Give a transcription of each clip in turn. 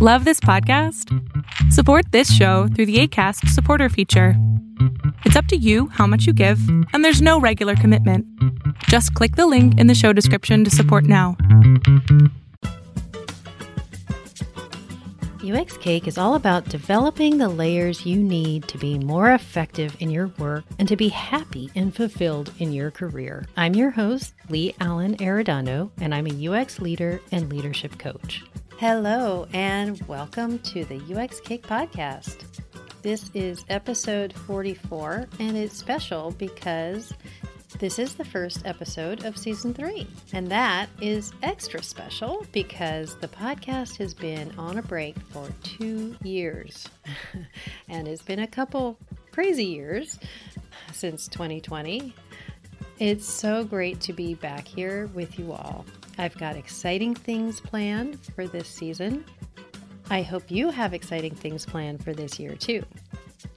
Love this podcast? Support this show through the ACAST supporter feature. It's up to you how much you give, and there's no regular commitment. Just click the link in the show description to support now. UX Cake is all about developing the layers you need to be more effective in your work and to be happy and fulfilled in your career. I'm your host, Leigh Allen Arredondo, and I'm a UX leader and leadership coach. Hello, and welcome to the UX Cake Podcast. This is episode 44, and it's special because this is the first episode of season three. And that is extra special because the podcast has been on a break for two years. and it's been a couple crazy years since 2020. It's so great to be back here with you all. I've got exciting things planned for this season. I hope you have exciting things planned for this year too.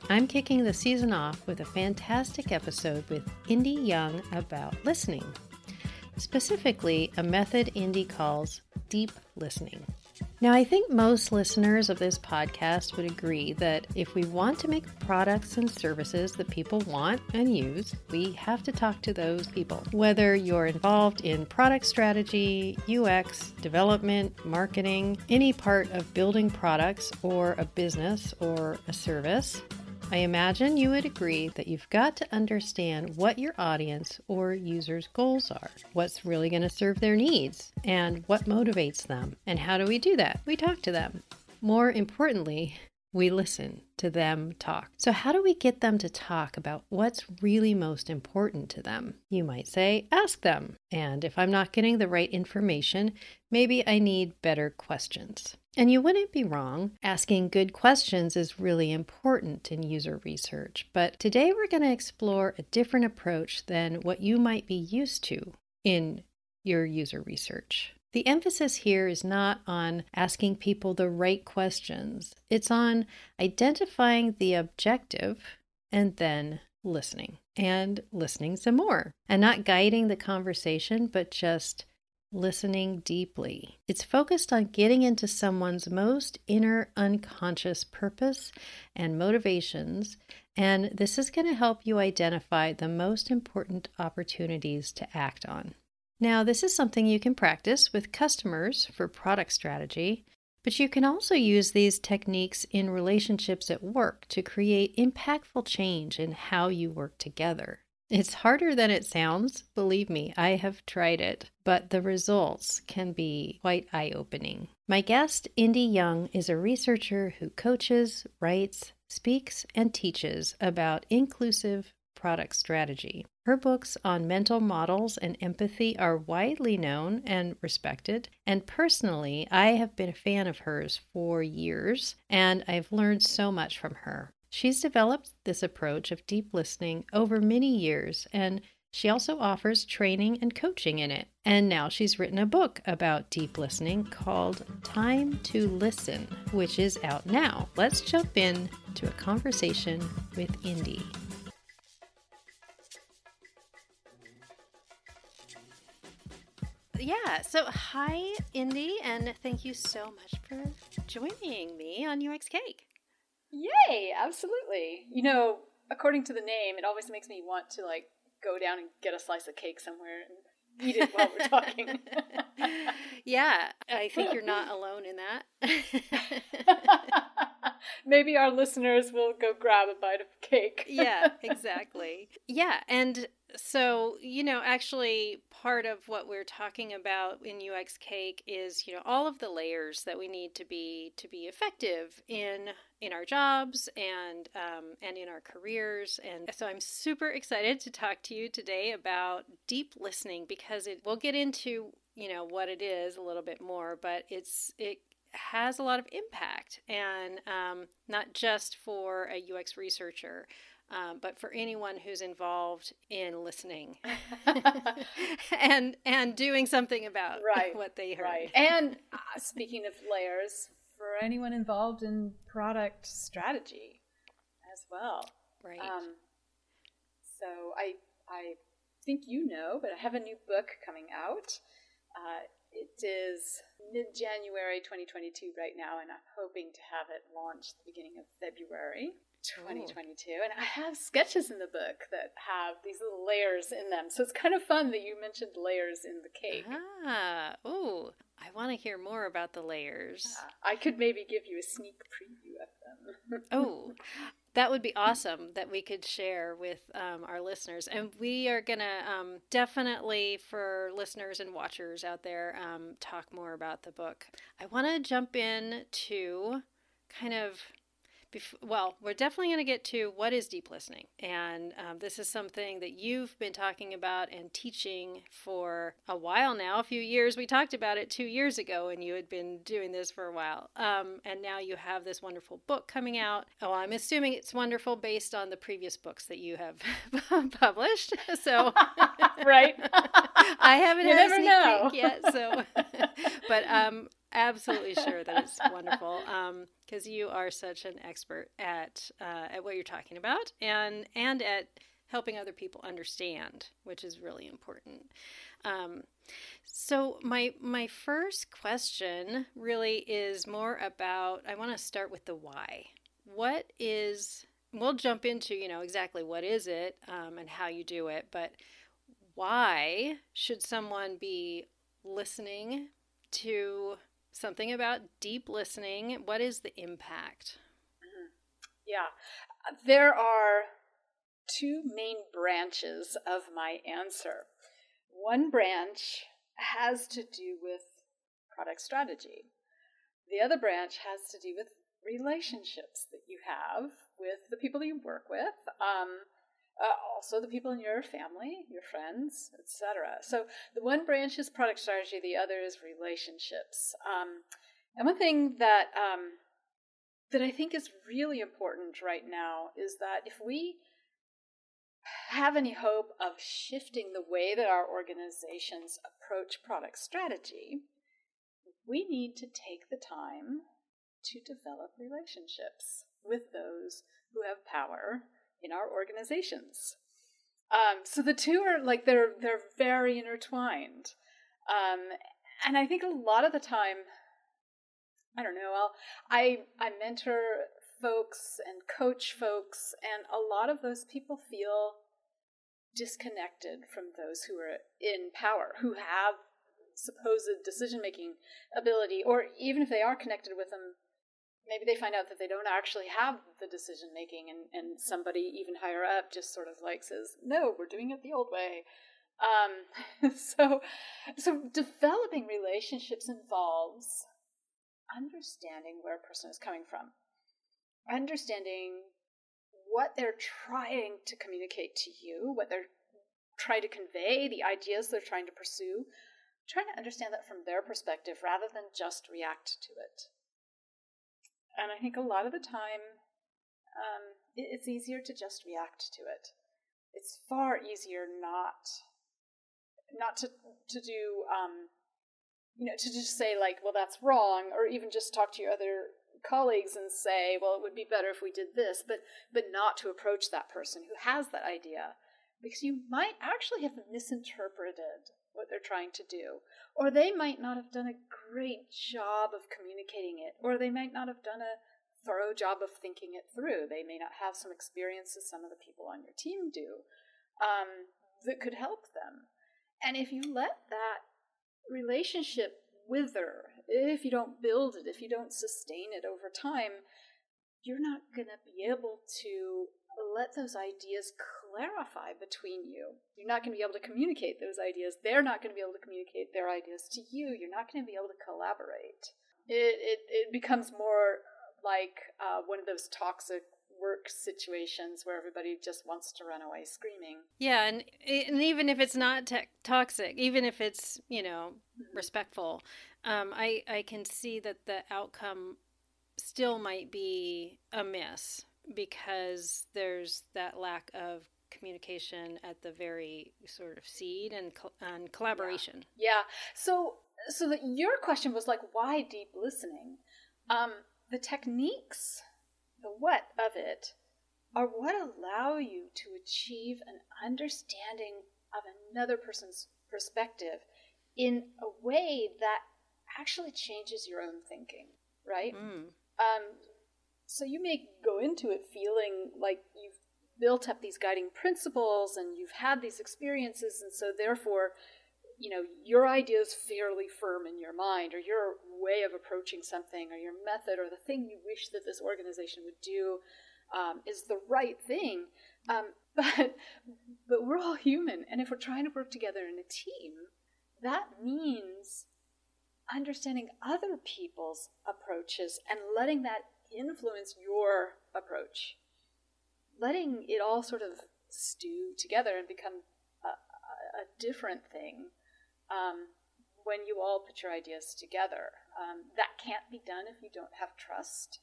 I'm kicking the season off with a fantastic episode with Indi Young about listening, specifically a method Indi calls deep listening. Now, I think most listeners of this podcast would agree that if we want to make products and services that people want and use, we have to talk to those people. Whether you're involved in product strategy, UX, development, marketing, any part of building products or a business or a service, I imagine you would agree that you've got to understand what your audience or users' goals are, what's really going to serve their needs, and what motivates them. And how do we do that? We talk to them. More importantly, we listen to them talk. So, how do we get them to talk about what's really most important to them? You might say, ask them. And if I'm not getting the right information, maybe I need better questions. And you wouldn't be wrong. Asking good questions is really important in user research. But today we're going to explore a different approach than what you might be used to in your user research. The emphasis here is not on asking people the right questions, it's on identifying the objective and then listening and listening some more and not guiding the conversation, but just listening deeply. It's focused on getting into someone's most inner unconscious purpose and motivations, and this is going to help you identify the most important opportunities to act on. Now, this is something you can practice with customers for product strategy, but you can also use these techniques in relationships at work to create impactful change in how you work together. It's harder than it sounds, believe me, I have tried it, but the results can be quite eye opening. My guest, Indi Young, is a researcher who coaches, writes, speaks, and teaches about inclusive product strategy. Her books on mental models and empathy are widely known and respected. And personally, I have been a fan of hers for years, and I've learned so much from her. She's developed this approach of deep listening over many years, and she also offers training and coaching in it. And now she's written a book about deep listening called Time to Listen, which is out now. Let's jump in to a conversation with Indi. Yeah. So, hi, Indi, and thank you so much for joining me on UX Cake. Yay! Absolutely. You know, according to the name, it always makes me want to like go down and get a slice of cake somewhere and eat it while we're talking. yeah, I think you're not alone in that. Maybe our listeners will go grab a bite of cake. yeah, exactly. Yeah, and so, you know, actually part of what we're talking about in UX Cake is, you know, all of the layers that we need to be to be effective in in our jobs and um, and in our careers. And so I'm super excited to talk to you today about deep listening because it we'll get into, you know, what it is a little bit more, but it's it has a lot of impact and um, not just for a UX researcher um, but for anyone who's involved in listening and and doing something about right, what they heard. Right. And uh, speaking of layers, for anyone involved in product strategy as well. Right. Um, so I I think you know, but I have a new book coming out. Uh, it is mid January 2022 right now, and I'm hoping to have it launched the beginning of February. 2022 and i have sketches in the book that have these little layers in them. So it's kind of fun that you mentioned layers in the cake. Ah oh i want to hear more about the layers. Uh, i could maybe give you a sneak preview of them. Oh that would be awesome that we could share with um, our listeners. And we are going to um, definitely, for listeners and watchers out there, um, talk more about the book. I want to jump in to kind of Bef- well, we're definitely going to get to what is deep listening. And um, this is something that you've been talking about and teaching for a while now, a few years. We talked about it two years ago, and you had been doing this for a while. Um, and now you have this wonderful book coming out. Oh, I'm assuming it's wonderful based on the previous books that you have published. So, right. I haven't you had a sneak know. peek yet. So, but um, absolutely sure that it's wonderful because um, you are such an expert at uh, at what you're talking about and and at helping other people understand, which is really important. Um, so my my first question really is more about I want to start with the why. What is we'll jump into you know exactly what is it um, and how you do it, but why should someone be listening to something about deep listening. What is the impact? Mm-hmm. Yeah, there are two main branches of my answer. One branch has to do with product strategy, the other branch has to do with relationships that you have with the people you work with. Um, uh, also the people in your family, your friends, etc. So the one branch is product strategy, the other is relationships. Um, and one thing that um, that I think is really important right now is that if we have any hope of shifting the way that our organizations approach product strategy, we need to take the time to develop relationships with those who have power in our organizations. Um, so the two are like they're they're very intertwined, um, and I think a lot of the time, I don't know. I'll, I I mentor folks and coach folks, and a lot of those people feel disconnected from those who are in power, who have supposed decision making ability, or even if they are connected with them, maybe they find out that they don't actually have the decision making and, and somebody even higher up just sort of like says no we're doing it the old way. Um, so so developing relationships involves understanding where a person is coming from understanding what they're trying to communicate to you what they're trying to convey the ideas they're trying to pursue trying to understand that from their perspective rather than just react to it and I think a lot of the time, um, it's easier to just react to it. It's far easier not not to to do um, you know to just say like, well, that's wrong, or even just talk to your other colleagues and say, well, it would be better if we did this, but but not to approach that person who has that idea because you might actually have misinterpreted what they're trying to do. Or they might not have done a great job of communicating it, or they might not have done a thorough job of thinking it through. They may not have some experiences some of the people on your team do um, that could help them. And if you let that relationship wither, if you don't build it, if you don't sustain it over time, you're not going to be able to let those ideas clarify between you. You're not going to be able to communicate those ideas. They're not going to be able to communicate their ideas to you. You're not going to be able to collaborate. It, it, it becomes more like uh, one of those toxic work situations where everybody just wants to run away screaming. Yeah, and and even if it's not te- toxic, even if it's you know mm-hmm. respectful, um, I I can see that the outcome still might be a miss because there's that lack of communication at the very sort of seed and, and collaboration. Yeah. yeah. So, so that your question was like, why deep listening? Um, the techniques, the what of it, are what allow you to achieve an understanding of another person's perspective in a way that actually changes your own thinking, right? Mm. Um, so you may go into it feeling like you've built up these guiding principles and you've had these experiences, and so therefore, you know, your idea is fairly firm in your mind, or your way of approaching something, or your method, or the thing you wish that this organization would do um, is the right thing. Um, but but we're all human, and if we're trying to work together in a team, that means understanding other people's approaches and letting that influence your approach, letting it all sort of stew together and become a, a, different thing. Um, when you all put your ideas together, um, that can't be done if you don't have trust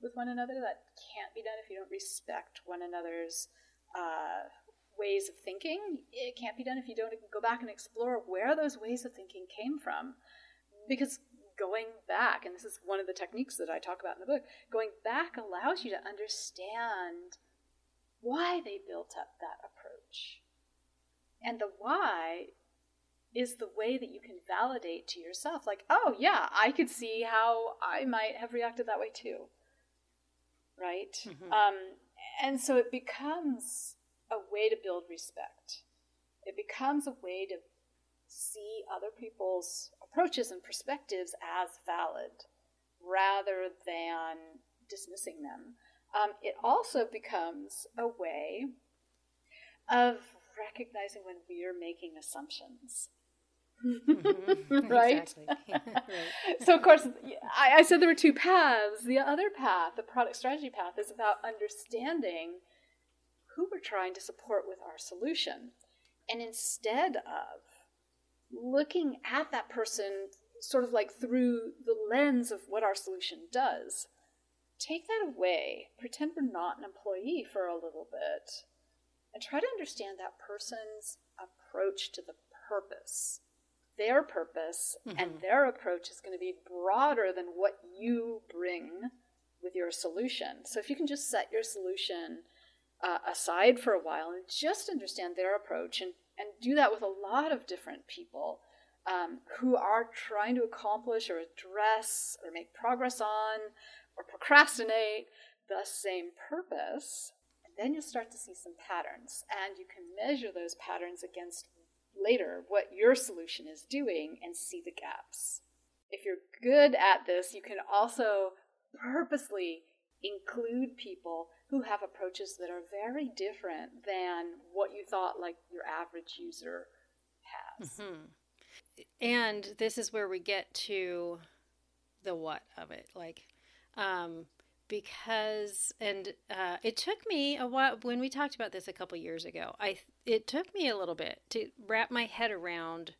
with one another. That can't be done if you don't respect one another's uh, ways of thinking. It can't be done if you don't go back and explore where those ways of thinking came from. Because going back, and this is one of the techniques that I talk about in the book, going back allows you to understand why they built up that approach. And the why is the way that you can validate to yourself, like, oh, yeah, I could see how I might have reacted that way too. Right? Mm-hmm. Um, and so it becomes a way to build respect. It becomes a way to see other people's approaches and perspectives as valid rather than dismissing them. Um, it also becomes a way of recognizing when we're making assumptions. Mm-hmm. right? right. So, of course, I, I said there were two paths. The other path, the product strategy path, is about understanding who we're trying to support with our solution. And instead of looking at that person sort of like through the lens of what our solution does, take that away. Pretend we're not an employee for a little bit and try to understand that person's approach to the purpose. Their purpose mm-hmm. and their approach is going to be broader than what you bring with your solution. So if you can just set your solution uh, aside for a while and just understand their approach and, and do that with a lot of different people um, who are trying to accomplish or address or make progress on or procrastinate the same purpose. And then you'll start to see some patterns and you can measure those patterns against later what your solution is doing and see the gaps. If you're good at this, you can also purposely include people who have approaches that are very different than what you thought like your average user has. Mm-hmm. And this is where we get to the what of it. Like, um, because and uh, it took me a while when we talked about this a couple years ago. I it took me a little bit to wrap my head around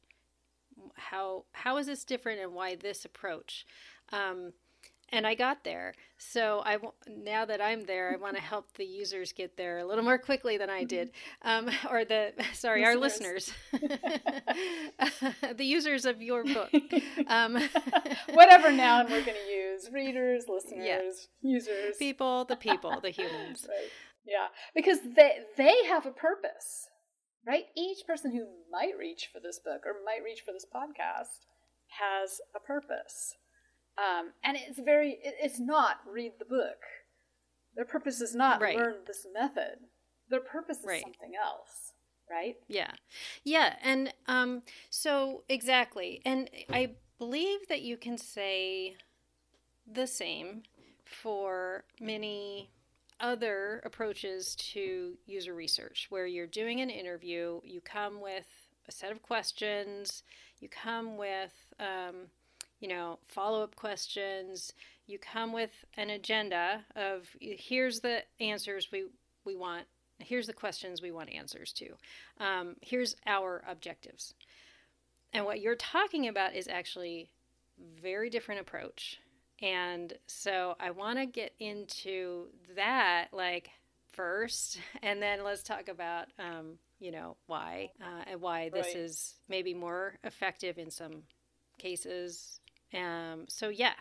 how how is this different and why this approach. Um, and I got there. So I now that I'm there, I want to help the users get there a little more quickly than I did, um, or the sorry, listeners. our listeners, the users of your book, um, whatever noun we're going to use: readers, listeners, yeah. users, people, the people, the humans. right. Yeah, because they they have a purpose, right? Each person who might reach for this book or might reach for this podcast has a purpose. Um, and it's very, it's not read the book. Their purpose is not right. learn this method. Their purpose is right. something else, right? Yeah. Yeah. And um, so, exactly. And I believe that you can say the same for many other approaches to user research where you're doing an interview, you come with a set of questions, you come with, um, you know, follow up questions. You come with an agenda of here's the answers we, we want, here's the questions we want answers to, um, here's our objectives. And what you're talking about is actually very different approach. And so I want to get into that like first, and then let's talk about, um, you know, why uh, and why this right. is maybe more effective in some cases um, so, yeah,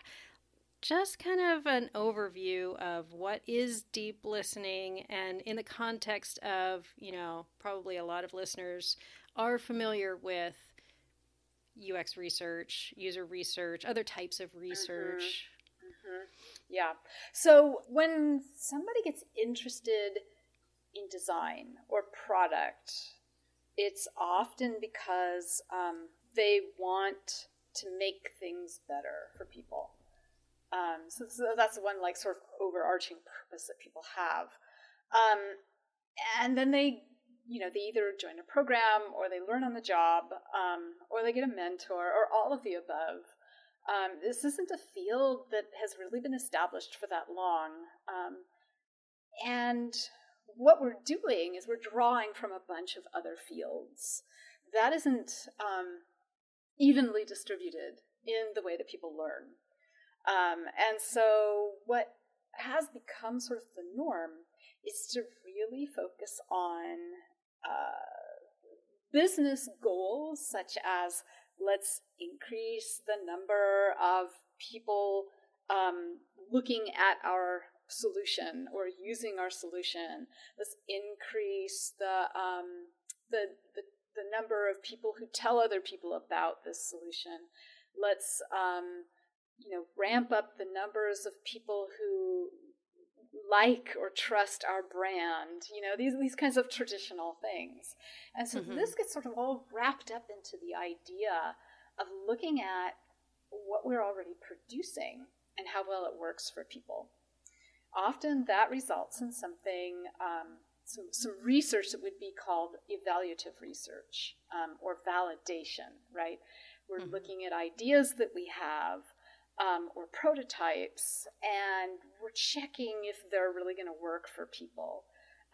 just kind of an overview of what is deep listening and in the context of, you know, probably a lot of listeners are familiar with UX research, user research, other types of research. Mm-hmm. Mm-hmm. Yeah. So when somebody gets interested in design or product, it's often because um, they want to make things better for people. Um, so, so, that's one like sort of overarching purpose that people have. Um, and then they, you know, they either join a program or they learn on the job, um, or they get a mentor, or all of the above. Um, this isn't a field that has really been established for that long. Um, and what we're doing is we're drawing from a bunch of other fields. That isn't um, evenly distributed in the way that people learn. Um, and so, what has become sort of the norm is to really focus on uh, business goals such as let's increase the number of people um, looking at our solution or using our solution. Let's increase the um, the, the the number of people who tell other people about this solution. Let's um, you know ramp up the numbers of people who like or trust our brand. You know these these kinds of traditional things, and so mm-hmm. this gets sort of all wrapped up into the idea of looking at what we're already producing and how well it works for people often that results in something, um, some, some research that would be called evaluative research um, or validation, right? We're mm-hmm. looking at ideas that we have um, or prototypes, and we're checking if they're really going to work for people.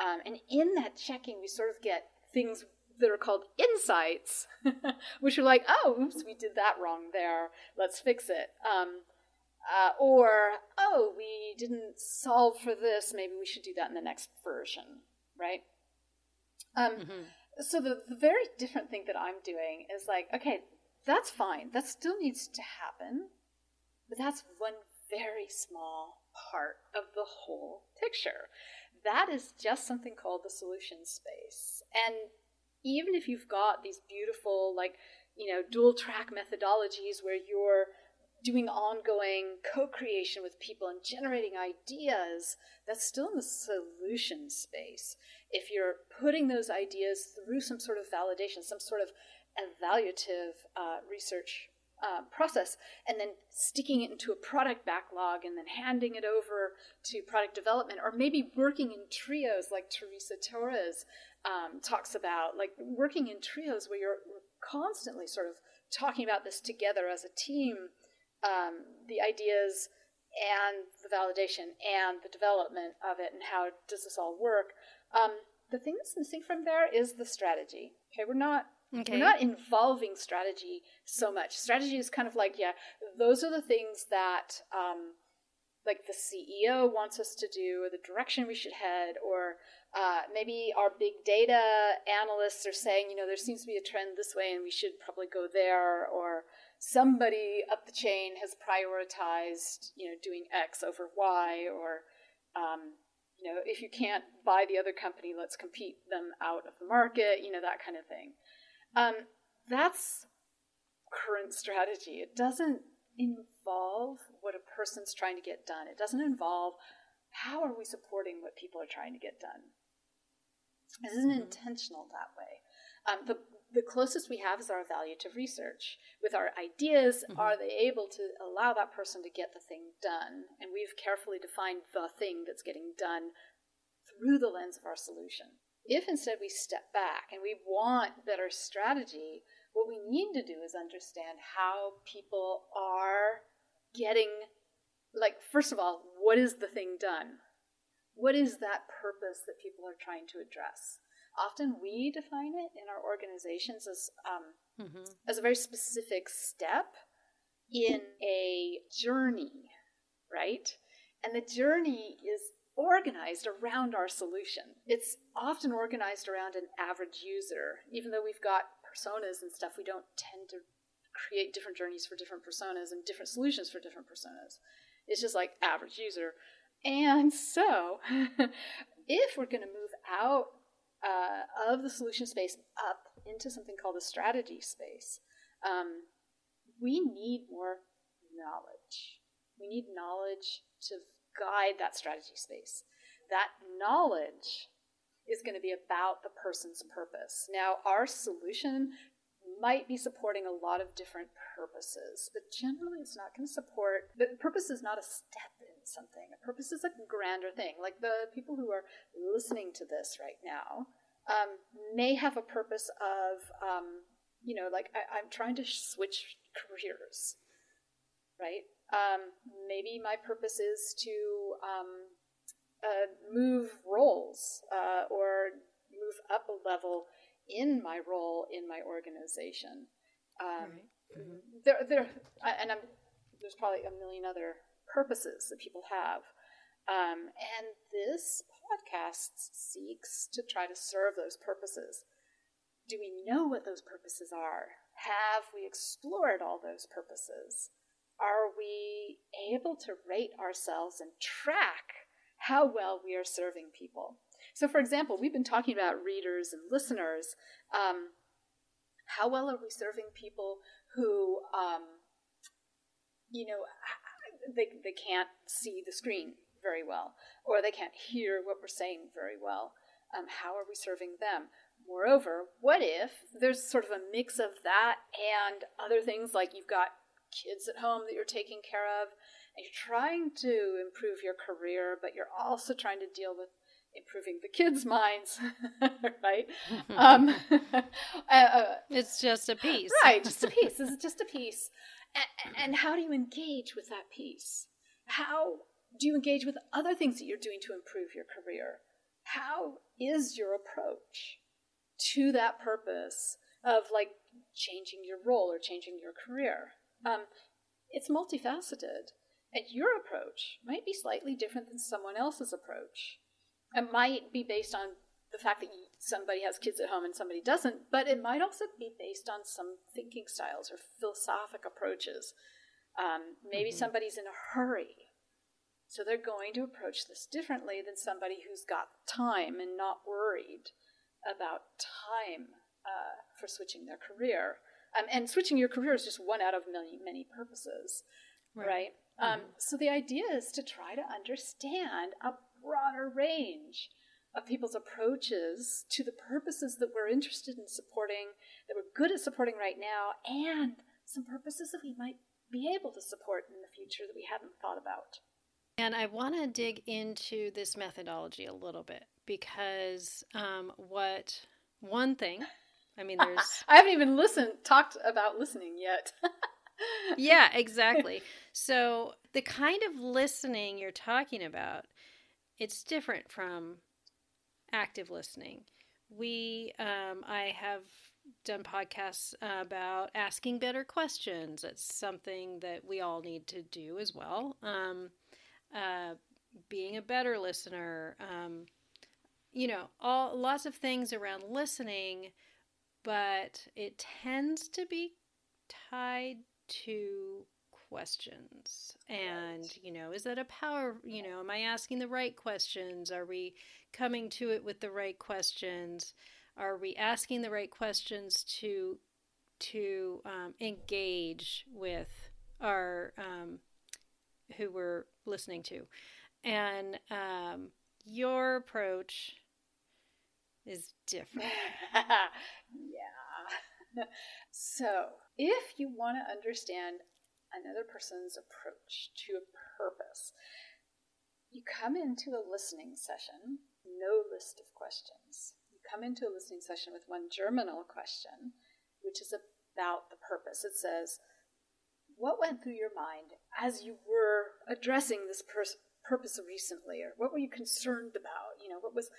Um, and in that checking, we sort of get things that are called insights, which are like, oh, oops, we did that wrong there. Let's fix it. Um, uh, or, oh, we didn't solve for this, maybe we should do that in the next version, right? Um, mm-hmm. So the, the very different thing that I'm doing is like, okay, that's fine. That still needs to happen, but that's one very small part of the whole picture. That is just something called the solution space. And even if you've got these beautiful, like, you know, dual track methodologies where you're doing ongoing co-creation with people and generating ideas that's still in the solution space. If you're putting those ideas through some sort of validation some sort of evaluative uh, research uh, process and then sticking it into a product backlog and then handing it over to product development or maybe working in trios like teresa torres um, talks about like working in trios where you're constantly sort of talking about this together as a team um, the ideas and the validation and the development of it and how does this all work. Um, the thing that's missing from there is the strategy. Okay, we're not okay. we're not involving strategy so much. Strategy is kind of like yeah, those are the things that um, like the CEO wants us to do, or the direction we should head, or uh, maybe our big data analysts are saying, you know, there seems to be a trend this way, and we should probably go there, or somebody up the chain has prioritized, you know, doing X over Y, or um, you know, if you can't buy the other company, let's compete them out of the market, you know, that kind of thing. Um, that's current strategy. It doesn't involve what a person's trying to get done. It doesn't involve how are we supporting what people are trying to get done. This isn't mm-hmm. intentional that way. Um, the the closest we have is our evaluative research. With our ideas, mm-hmm. are they able to allow that person to get the thing done? And we've carefully defined the thing that's getting done through the lens of our solution. If instead we step back and we want better strategy, what we need to do is understand how people are getting, like, first of all, what is the thing done? What is that purpose that people are trying to address? Often we define it in our organizations as um, mm-hmm. as a very specific step in a journey, right? And the journey is organized around our solution. It's often organized around an average user. Even though we've got personas and stuff, we don't tend to create different journeys for different personas and different solutions for different personas. It's just like average user. And so, if we're going to move out uh, of the solution space up into something called the strategy space. Um, we need more knowledge. We need knowledge to guide that strategy space. That knowledge is going to be about the person's purpose. Now, our solution might be supporting a lot of different purposes, but generally it's not going to support. The purpose is not a step in something. A purpose is a grander thing. Like the people who are listening to this right now um, may have a purpose of, um, you know, like I, am trying to switch careers, right? Um, maybe my purpose is to um, uh, move roles uh, or move up a level in my role in my organization. Um, right. mm-hmm. There, there, and I'm, there's probably a million other purposes that people have. Um, and this podcast seeks to try to serve those purposes. Do we know what those purposes are? Have we explored all those purposes? Are we able to rate ourselves and track how well we are serving people? So, for example, we've been talking about readers and listeners. Um, how well are we serving people who, um, you know, they, they can't see the screen very well, or they can't hear what we're saying very well? Um, how are we serving them? Moreover, what if there's sort of a mix of that and other things like you've got kids at home that you're taking care of, and you're trying to improve your career, but you're also trying to deal with improving the kids' minds, right? um, uh, uh, it's just a piece, right? Just a piece. This is just a piece. And, how do you engage with that piece? How do you engage with other things that you're doing to improve your career? How is your approach to that purpose of like changing your role or changing your career? Um, it's multifaceted. And your approach might be slightly different than someone else's approach. It might be based on the fact that somebody has kids at home and somebody doesn't, but it might also be based on some thinking styles or philosophic approaches. Um, maybe mm-hmm. somebody's in a hurry, so they're going to approach this differently than somebody who's got time and not worried about time uh, for switching their career. Um, and switching your career is just one out of many, many purposes, right? right? Um, mm-hmm. Um, so the idea is to try to understand a broader range of people's approaches to the purposes that we're interested in supporting, that we're good at supporting right now, and some purposes that we might be able to support in the future that we haven't thought about. And I want to dig into this methodology a little bit because um, what one thing, I mean, there's. I haven't even listened, talked about listening yet. yeah, exactly. So the kind of listening you're talking about it's different from active listening. We, um, I have done podcasts about asking better questions. It's something that we all need to do as well. Um, uh, being a better listener, um, you know, all lots of things around listening, but it tends to be tied to questions and you know is that a power you know am i asking the right questions are we coming to it with the right questions. Are we asking the right questions to to um, engage with our um, who we're listening to? And um, your approach is different. Yeah. So if you want to understand another person's approach to a purpose. You come into a listening session, no list of questions. You come into a listening session with one germinal question, which is about the purpose. It says, What went through your mind as you were addressing this pers- purpose recently? Or what were you concerned about? You know, what was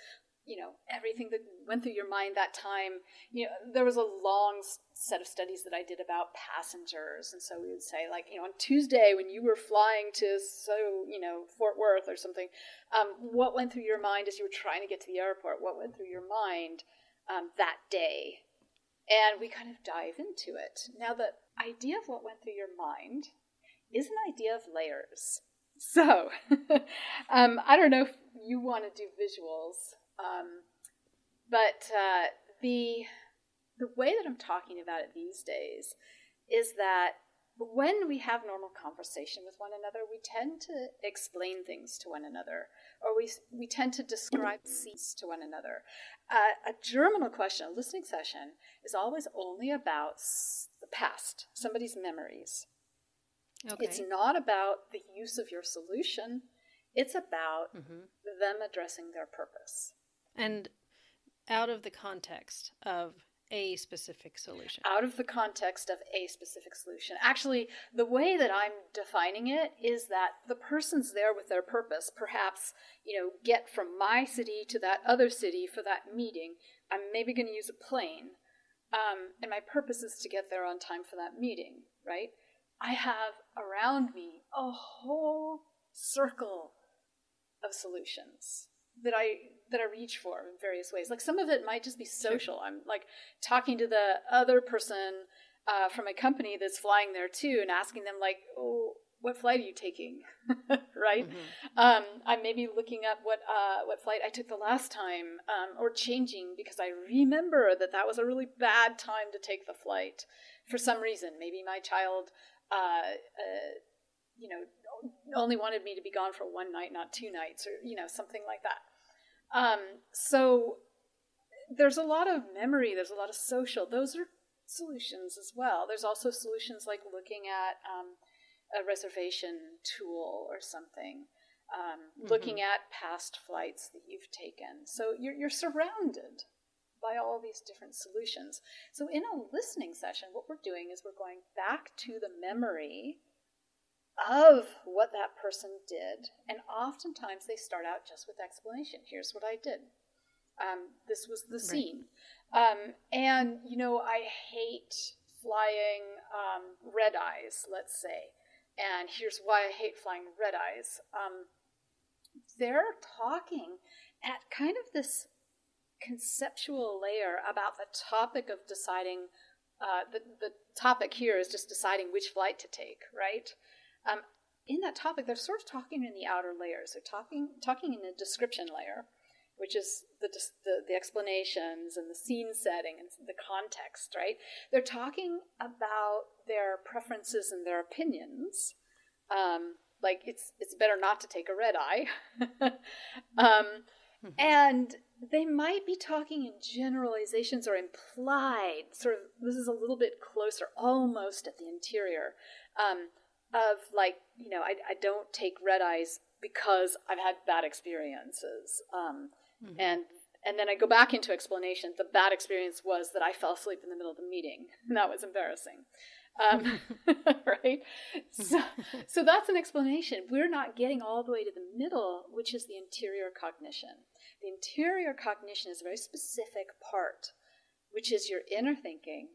you know everything that went through your mind that time. You know there was a long set of studies that i did about passengers. And so we would say like you know on tuesday when you were flying to so you know fort worth or something um, what went through your mind as you were trying to get to the airport? What went through your mind um, that day? And we kind of dive into it. Now the idea of what went through your mind is an idea of layers. So um, i don't know if you want to do visuals um, but uh, the the way that I'm talking about it these days is that when we have normal conversation with one another, we tend to explain things to one another, or we, we tend to describe scenes to one another. Uh, a germinal question, a listening session, is always only about the past, somebody's memories. Okay. It's not about the use of your solution, it's about mm-hmm. them addressing their purpose. And out of the context of a specific solution. Out of the context of a specific solution. Actually, the way that I'm defining it is that the person's there with their purpose. Perhaps, you know, get from my city to that other city for that meeting. I'm maybe going to use a plane. Um, and my purpose is to get there on time for that meeting, right? I have around me a whole circle of solutions that I that I reach for in various ways. Like some of it might just be social. Sure. I'm like talking to the other person uh, from a company that's flying there too, and asking them like, "Oh, what flight are you taking?" right? Mm-hmm. Um, I'm maybe looking up what uh, what flight I took the last time, um, or changing because I remember that that was a really bad time to take the flight for some reason. Maybe my child. Uh, uh you know, only wanted me to be gone for one night, not two nights, or you know, something like that. Um, so there's a lot of memory. There's a lot of social. Those are solutions as well. There's also solutions like looking at um, a reservation tool or something. Um, mm-hmm. Looking at past flights that you've taken. So you're, you're surrounded by all these different solutions. So, in a listening session, what we're doing is we're going back to the memory of what that person did. And oftentimes they start out just with explanation. Here's what I did. Um, this was the scene. Right. Um, and, you know, I hate flying um, red eyes, let's say. And here's why I hate flying red eyes. Um, they're talking at kind of this conceptual layer about the topic of deciding. Uh, the, the topic here is just deciding which flight to take, right? Um, in that topic, they're sort of talking in the outer layers. They're talking talking in the description layer, which is the, the, the explanations and the scene setting and the context. Right? They're talking about their preferences and their opinions. Um, like it's it's better not to take a red eye. um, mm-hmm. And they might be talking in generalizations or implied. Sort of, this is a little bit closer, almost at the interior. Um, of like you know I, I don't take red eyes because I've had bad experiences um, mm-hmm. and and then I go back into explanation. The bad experience was that I fell asleep in the middle of the meeting, and that was embarrassing. Um, right? So, so that's an explanation. We're not getting all the way to the middle, which is the interior cognition. The interior cognition is a very specific part, which is your inner thinking,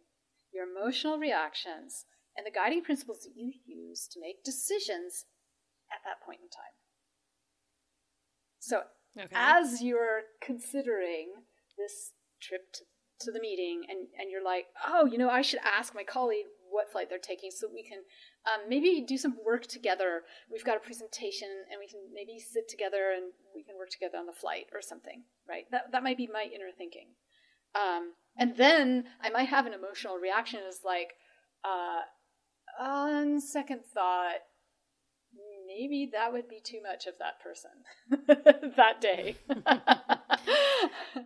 your emotional reactions, and the guiding principles that you use to make decisions at that point in time. So, okay. as you're considering this trip to, to the meeting, and, and you're like, oh, you know, I should ask my colleague what flight they're taking so we can um, maybe do some work together. We've got a presentation, and we can maybe sit together and we can work together on the flight or something, right? That, that might be my inner thinking. Um, and then I might have an emotional reaction is like, uh, on second thought, maybe that would be too much of that person that day.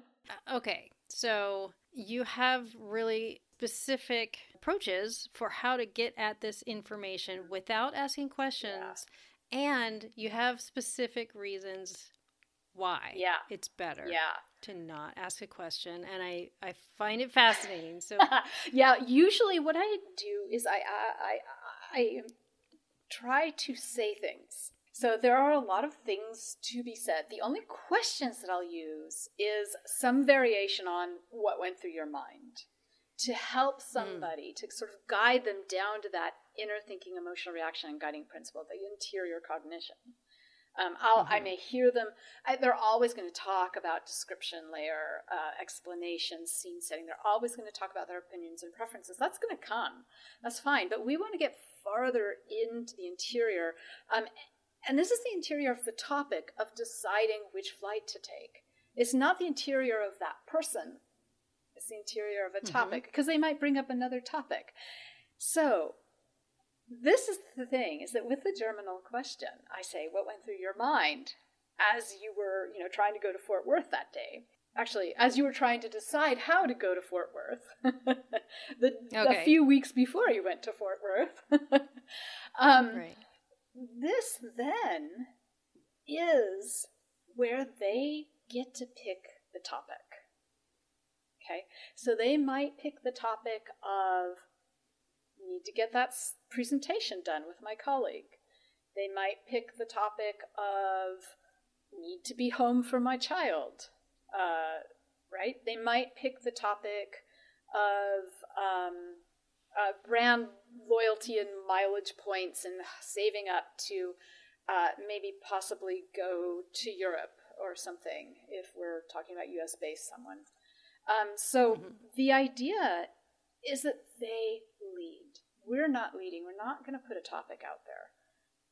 okay, so you have really specific approaches for how to get at this information without asking questions, yeah. and you have specific reasons why yeah. it's better. Yeah to not ask a question and i i find it fascinating so yeah usually what i do is i i i, I try to say things so there are a lot of things to be said the only questions that i'll use is some variation on what went through your mind to help hmm. somebody mm. to sort of guide them down to that inner thinking emotional reaction and guiding principle the interior cognition um, mm-hmm. i may hear them. I, they're always going to talk about description layer, uh, explanations, scene setting. They're always going to talk about their opinions and preferences. That's going to come. That's fine. But we want to get farther into the interior. Um, and this is the interior of the topic of deciding which flight to take. It's not the interior of that person. It's the interior of a mm-hmm. topic because mm-hmm. they might bring up another topic. So, this is the thing is that with the germinal question, I say, what went through your mind as you were, you know, trying to go to Fort Worth that day? Actually, as you were trying to decide how to go to Fort Worth, the, okay. a few weeks before you went to Fort Worth. um, right. This then is where they get to pick the topic. Okay, so they might pick the topic of need to get that presentation done with my colleague. They might pick the topic of need to be home for my child, uh, right? They might pick the topic of um, uh, brand loyalty and mileage points and saving up to uh, maybe possibly go to Europe or something if we're talking about US based someone. Um, so mm-hmm. the idea is that they. We're not leading. We're not going to put a topic out there.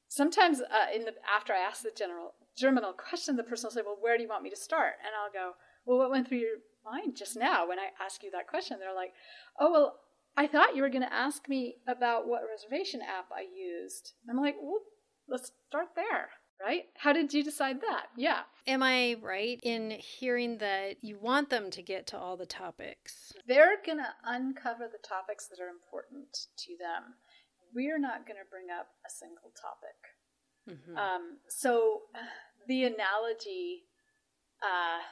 Sometimes, uh, in the after I ask the general germinal question, the person will say, "Well, where do you want me to start?" And I'll go, "Well, what went through your mind just now when I asked you that question?" They're like, "Oh, well, I thought you were going to ask me about what reservation app I used." I'm like, "Well, let's start there." Right? How did you decide that? Yeah. Am I right in hearing that you want them to get to all the topics? They're going to uncover the topics that are important to them. We're not going to bring up a single topic. Mm-hmm. Um, so the analogy, uh,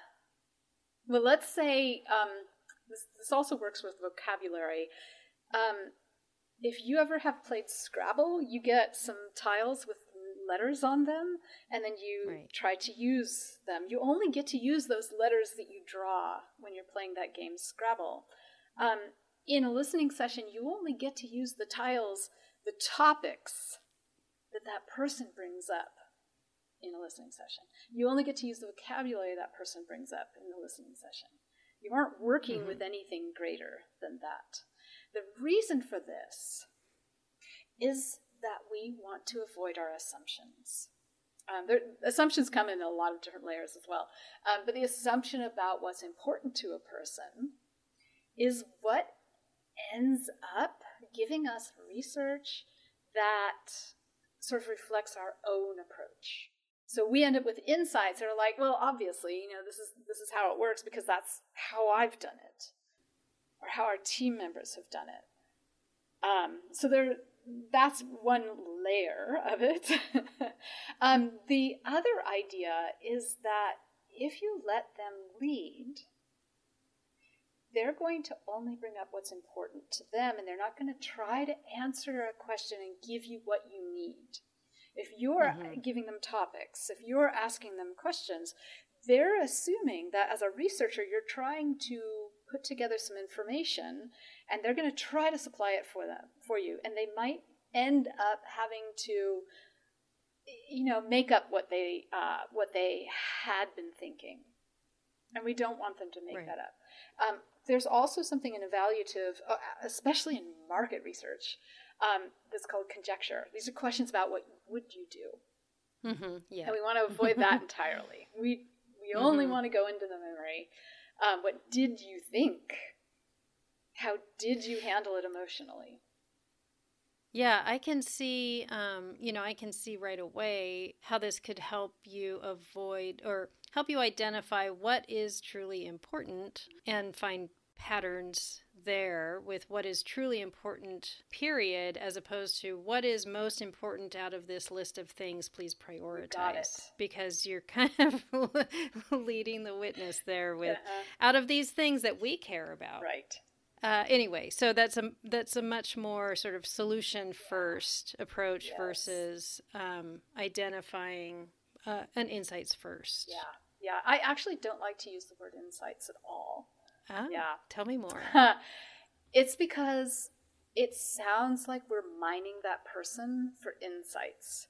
well, let's say um, this, this also works with vocabulary. Um, if you ever have played Scrabble, you get some tiles with letters on them and then you right. try to use them. You only get to use those letters that you draw when you're playing that game Scrabble. Um, in a listening session, you only get to use the tiles, the topics that that person brings up in a listening session. You only get to use the vocabulary that person brings up in the listening session. You aren't working mm-hmm. with anything greater than that. The reason for this is that we want to avoid our assumptions. Um, there, assumptions come in a lot of different layers as well. Um, but the assumption about what's important to a person is what ends up giving us research that sort of reflects our own approach. So we end up with insights that are like, well, obviously, you know, this is this is how it works because that's how I've done it, or how our team members have done it. Um, so there, that's one layer of it. um, the other idea is that if you let them lead, they're going to only bring up what's important to them and they're not going to try to answer a question and give you what you need. If you're mm-hmm. giving them topics, if you're asking them questions, they're assuming that as a researcher, you're trying to put together some information and they're going to try to supply it for them for you. And they might end up having to you know make up what they uh, what they had been thinking. And we don't want them to make right. that up. Um, there's also something in evaluative uh, especially in market research um, that's called conjecture. These are questions about what would you do? Mm-hmm, yeah. and we want to avoid that entirely. We we only mm-hmm. want to go into the memory um, what did you think how did you handle it emotionally? Yeah, I can see, um, you know, I can see right away how this could help you avoid or help you identify what is truly important and find patterns there with what is truly important, period, as opposed to what is most important out of this list of things, please prioritize. Because you're kind of leading the witness there with uh-huh. out of these things that we care about. Right. Uh, anyway, so that's a that's a much more sort of solution first approach yes. versus um, identifying uh, an insights first. Yeah, yeah. I actually don't like to use the word insights at all. Oh, yeah. Tell me more. it's because it sounds like we're mining that person for insights,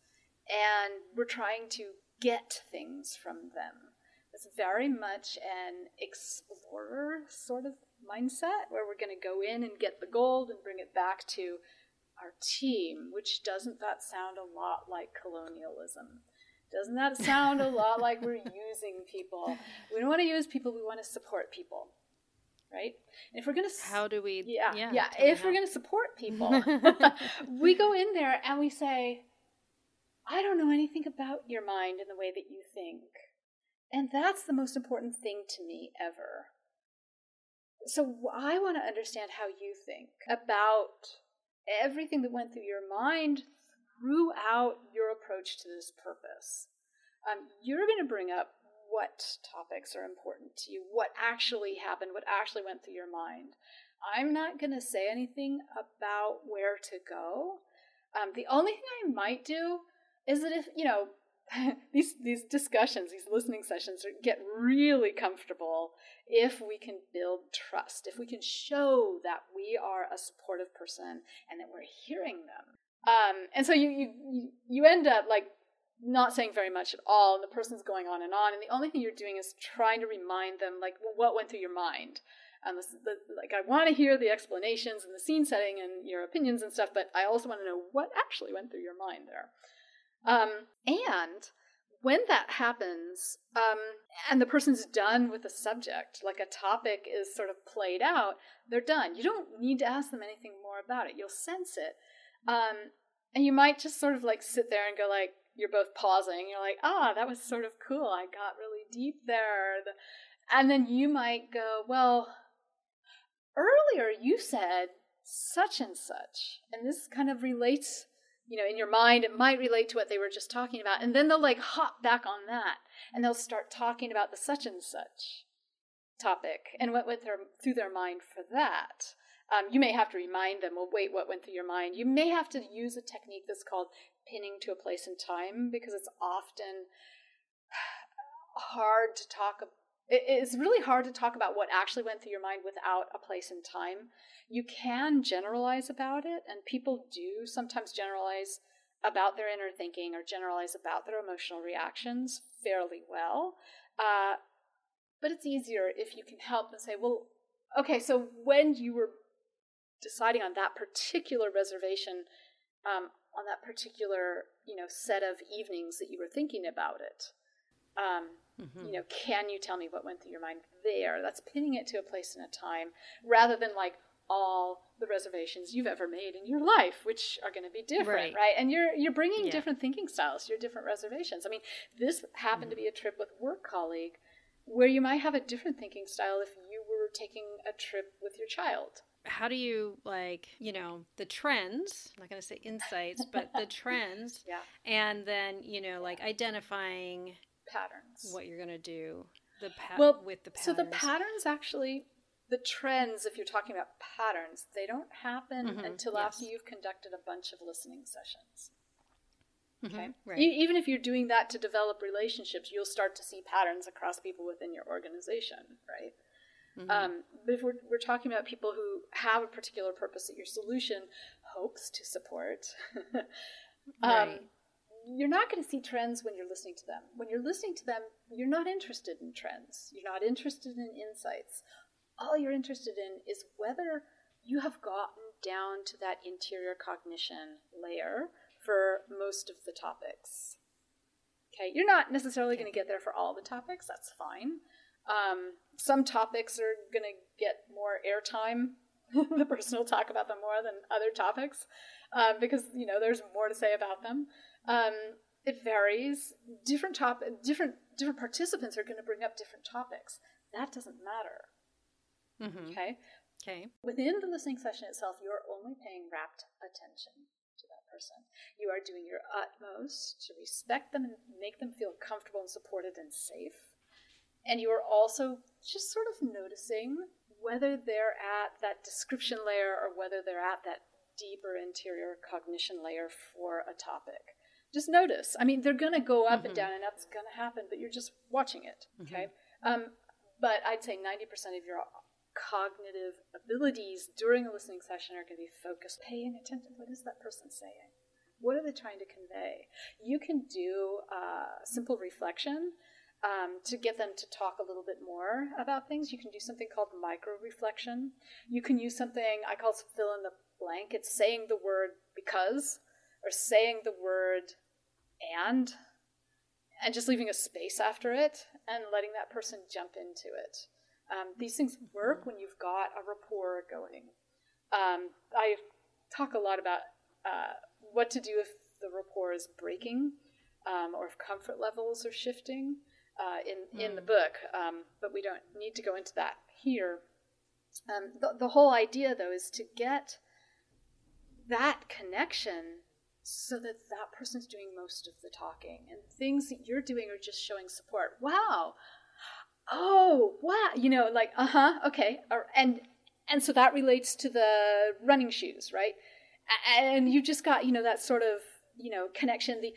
and we're trying to get things from them. It's very much an explorer sort of mindset where we're going to go in and get the gold and bring it back to our team, which doesn't that sound a lot like colonialism? Doesn't that sound a lot like we're using people? We don't want to use people, we want to support people. Right? And if we're going to how do we yeah yeah, yeah if we're going to support people, we go in there and we say, I don't know anything about your mind and the way that you think, and that's the most important thing to me ever. So I want to understand how you think about everything that went through your mind throughout your approach to this purpose. Um, you're going to bring up what topics are important to you, what actually happened, what actually went through your mind. I'm not going to say anything about where to go. Um, the only thing I might do is that if, you know, these these discussions, these listening sessions get really comfortable if we can build trust, if we can show that we are a supportive person and that we're hearing them. Um, and so you, you you end up like not saying very much at all, and the person's going on and on, and the only thing you're doing is trying to remind them like well, what went through your mind. and this, the, like I want to hear the explanations and the scene setting and your opinions and stuff, but I also want to know what actually went through your mind there. Um, and when that happens, um, and the person's done with the subject, like a topic is sort of played out, they're done. You don't need to ask them anything more about it. You'll sense it. Um, and you might just sort of like sit there and go like, you're both pausing. You're like, ah, that was sort of cool. I got really deep there. And then you might go, well, earlier you said such and such. And this kind of relates, you know, in your mind, it might relate to what they were just talking about. And then they'll like hop back on that and they'll start talking about the such and such topic and what went through their mind for that. Um, you may have to remind them, well, wait, what went through your mind? You may have to use a technique that's called pinning to a place in time because it's often hard to talk it's really hard to talk about what actually went through your mind without a place in time. You can generalize about it, and people do sometimes generalize about their inner thinking or generalize about their emotional reactions fairly well. Uh, but it's easier if you can help and say, well, okay, so when you were deciding on that particular reservation, um, on that particular you know set of evenings that you were thinking about it um, mm-hmm. you know can you tell me what went through your mind there that's pinning it to a place and a time rather than like all the reservations you've ever made in your life which are going to be different right. right, and you're you're bringing yeah. different thinking styles your different reservations i mean this happened mm-hmm. to be a trip with a work colleague where you might have a different thinking style if you were taking a trip with your child how do you like you know the trends i'm not going to say insights but the trends yeah and then you know like identifying patterns what you're going to do the pa- well with the patterns. so the patterns actually the trends if you're talking about patterns they don't happen mm-hmm. until yes. after you've conducted a bunch of listening sessions mm-hmm. okay right. even if you're doing that to develop relationships you'll start to see patterns across people within your organization right Mm-hmm. Um, but if we're, we're talking about people who have a particular purpose that your solution hopes to support, um, right. you're not going to see trends when you're listening to them. When you're listening to them, you're not interested in trends. You're not interested in insights. All you're interested in is whether you have gotten down to that interior cognition layer for most of the topics. Okay, you're not necessarily going to get there for all the topics, that's fine. Um, some topics are going to get more airtime. the person will talk about them more than other topics uh, because you know there's more to say about them. Um, it varies. Different top, different different participants are going to bring up different topics. That doesn't matter. Mm-hmm. Okay. Okay. Within the listening session itself, you are only paying rapt attention to that person. You are doing your utmost to respect them and make them feel comfortable and supported and safe. And you are also just sort of noticing whether they're at that description layer or whether they're at that deeper interior cognition layer for a topic. Just notice. I mean, they're going to go up mm-hmm. and down, and that's going to happen, but you're just watching it. Mm-hmm. Okay. Mm-hmm. Um, but I'd say 90% of your cognitive abilities during a listening session are going to be focused, paying attention. What is that person saying? What are they trying to convey? You can do uh, simple reflection um, to get them to talk a little bit more about things, you can do something called micro reflection. You can use something I call fill in the blank. It's saying the word because or saying the word and and just leaving a space after it and letting that person jump into it. Um, these things work when you've got a rapport going. Um, I talk a lot about uh, what to do if the rapport is breaking um, or if comfort levels are shifting uh, in, in the mm. book, um, but we don't need to go into that here. Um, the, the whole idea, though, is to get that connection so that that person's doing most of the talking and things that you're doing are just showing support. Wow. Oh wow. You know like uh-huh okay and and so that relates to the running shoes right? And you just got you know that sort of you know connection. The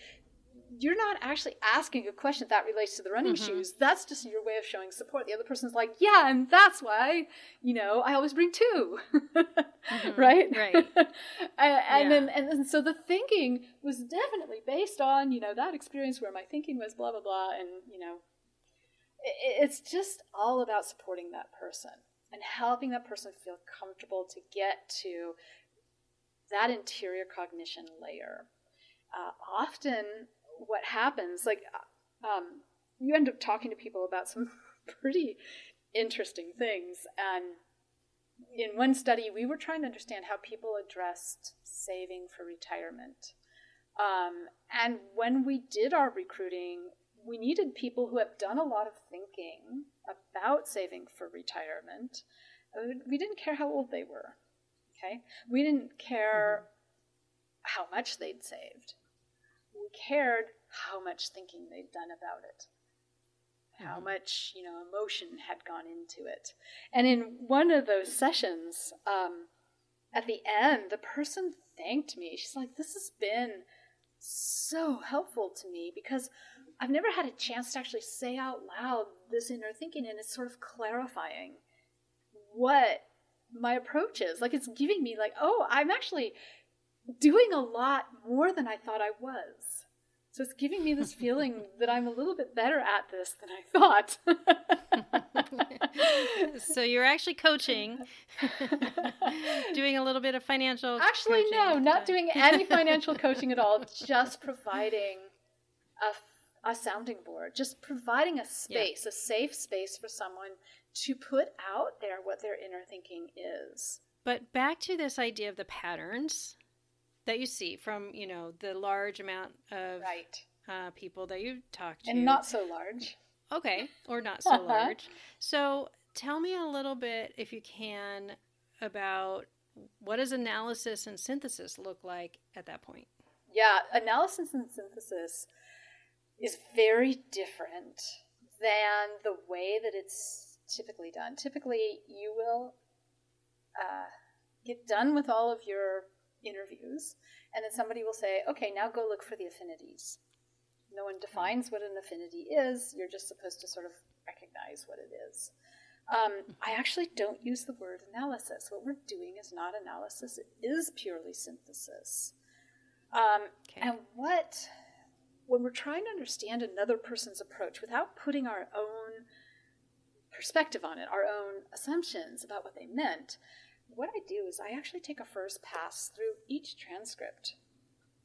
you're not actually asking a question that relates to the running mm-hmm. shoes. That's just your way of showing support. The other person's like, yeah, and that's why, you know, I always bring 2 mm-hmm. right? Right. and, and yeah. then, and then, so the thinking was definitely based on, you know, that experience where my thinking was blah, blah, blah. And, you know, it, it's just all about supporting that person and helping that person feel comfortable to get to that interior cognition layer. Uh, often what happens, like, um, you end up talking to people about some pretty interesting things. And in one study, we were trying to understand how people addressed saving for retirement. Um, and when we did our recruiting, we needed people who have done a lot of thinking about saving for retirement. Uh, we didn't care how old they were. Okay, we didn't care mm-hmm. how much they'd saved cared how much thinking they'd done about it. How mm-hmm. much you know emotion had gone into it. And in one of those sessions um, at the end the person thanked me. She's like this has been so helpful to me because i've never had a chance to actually say out loud this inner thinking and it's sort of clarifying what my approach is. Like it's giving me like oh i'm actually doing a lot more than I thought I was. So it's giving me this feeling that I'm a little bit better at this than I thought. so you're actually coaching, doing a little bit of financial. Actually, no, not doing any financial coaching at all. Just providing a, a sounding board, just providing a space, yeah. a safe space for someone to put out there what their inner thinking is. But back to this idea of the patterns that you see from you know the large amount of right. uh, people that you talk to, and not so large. Okay, or not so large. So tell me a little bit, if you can, about what does analysis and synthesis look like at that point. Yeah, analysis and synthesis is very different than the way that it's typically done. Typically, you will uh, get done with all of your interviews, and then somebody will say, okay, now go look for the affinities. No one defines what an affinity is, you're just supposed to sort of recognize what it is. Um, I actually don't use the word analysis. What we're doing is not analysis, it is purely synthesis. Um, okay. And what, when we're trying to understand another person's approach without putting our own perspective on it, our own assumptions about what they meant, what I do is I actually take a first pass through each transcript.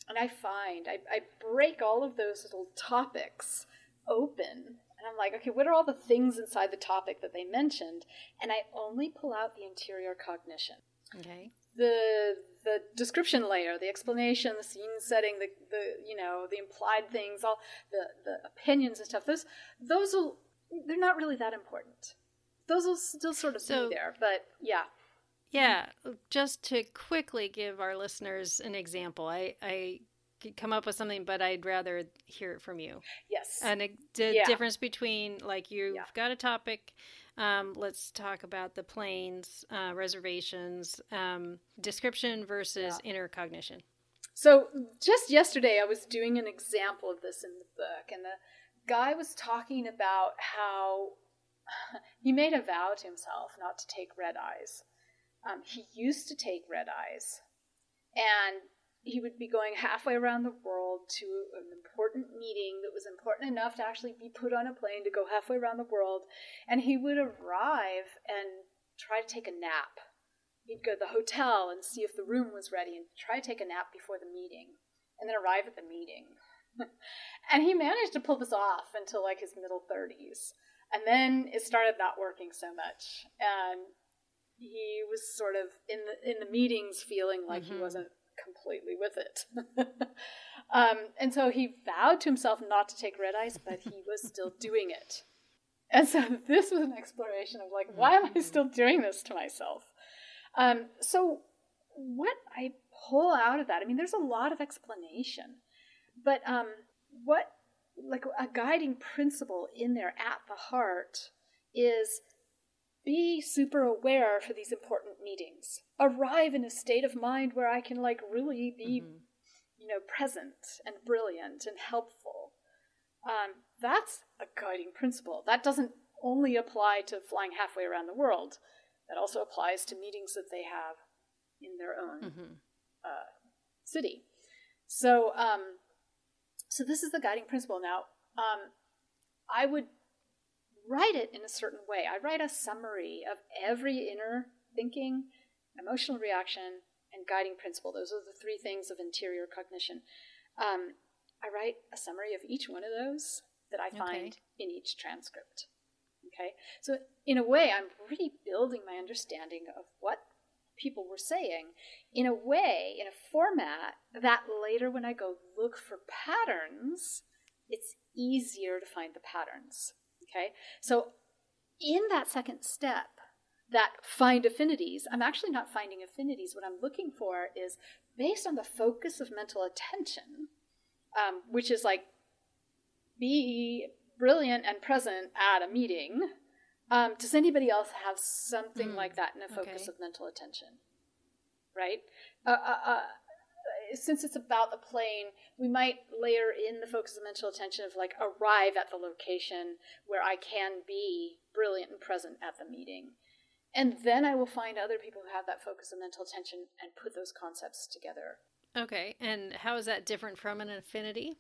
And I find, I, I break all of those little topics open. And I'm like, okay, what are all the things inside the topic that they mentioned? And I only pull out the interior cognition. Okay. The the description layer, the explanation, the scene setting, the, the you know, the implied things, all the, the opinions and stuff, those those will they're not really that important. Those will still sort of so, be there, but yeah. Yeah, just to quickly give our listeners an example, I, I could come up with something, but I'd rather hear it from you. Yes. And the yeah. difference between, like, you've yeah. got a topic. Um, let's talk about the planes, uh, reservations, um, description versus yeah. inner cognition. So, just yesterday, I was doing an example of this in the book, and the guy was talking about how he made a vow to himself not to take red eyes. Um, he used to take red eyes, and he would be going halfway around the world to an important meeting that was important enough to actually be put on a plane to go halfway around the world. And he would arrive and try to take a nap. He'd go to the hotel and see if the room was ready and try to take a nap before the meeting, and then arrive at the meeting. and he managed to pull this off until like his middle 30s. And then it started not working so much. And he was sort of in the in the meetings feeling like mm-hmm. he wasn't completely with it. um, and so he vowed to himself not to take red eyes, but he was still doing it. And so this was an exploration of like, why am I mm-hmm. still doing this to myself? Um, so what I pull out of that, I mean, there's a lot of explanation, but um, what like a guiding principle in there at the heart is be super aware for these important meetings. Arrive in a state of mind where I can like really be, mm-hmm. you know, present and brilliant and helpful. Um, that's a guiding principle. That doesn't only apply to flying halfway around the world. That also applies to meetings that they have in their own mm-hmm. uh, city. So, um, so this is the guiding principle. Now, um, I would write it in a certain way. I write a summary of every inner thinking, emotional reaction, and guiding principle. Those are the three things of interior cognition. Um, I write a summary of each one of those that I find okay. in each transcript. Okay, so in a way, I'm rebuilding my understanding of what people were saying in a way, in a format that later, when I go look for patterns, it's easier to find the patterns. Okay, so in that second step, that find affinities, I'm actually not finding affinities. What I'm looking for is based on the focus of mental attention, um, which is like be brilliant and present at a meeting. Um, does anybody else have something mm, like that in a focus okay. of mental attention? Right? Uh, uh, uh, since it's about the plane, we might layer in the focus of mental attention of like arrive at the location where I can be brilliant and present at the meeting. And then I will find other people who have that focus of mental attention and put those concepts together. Okay. And how is that different from an affinity?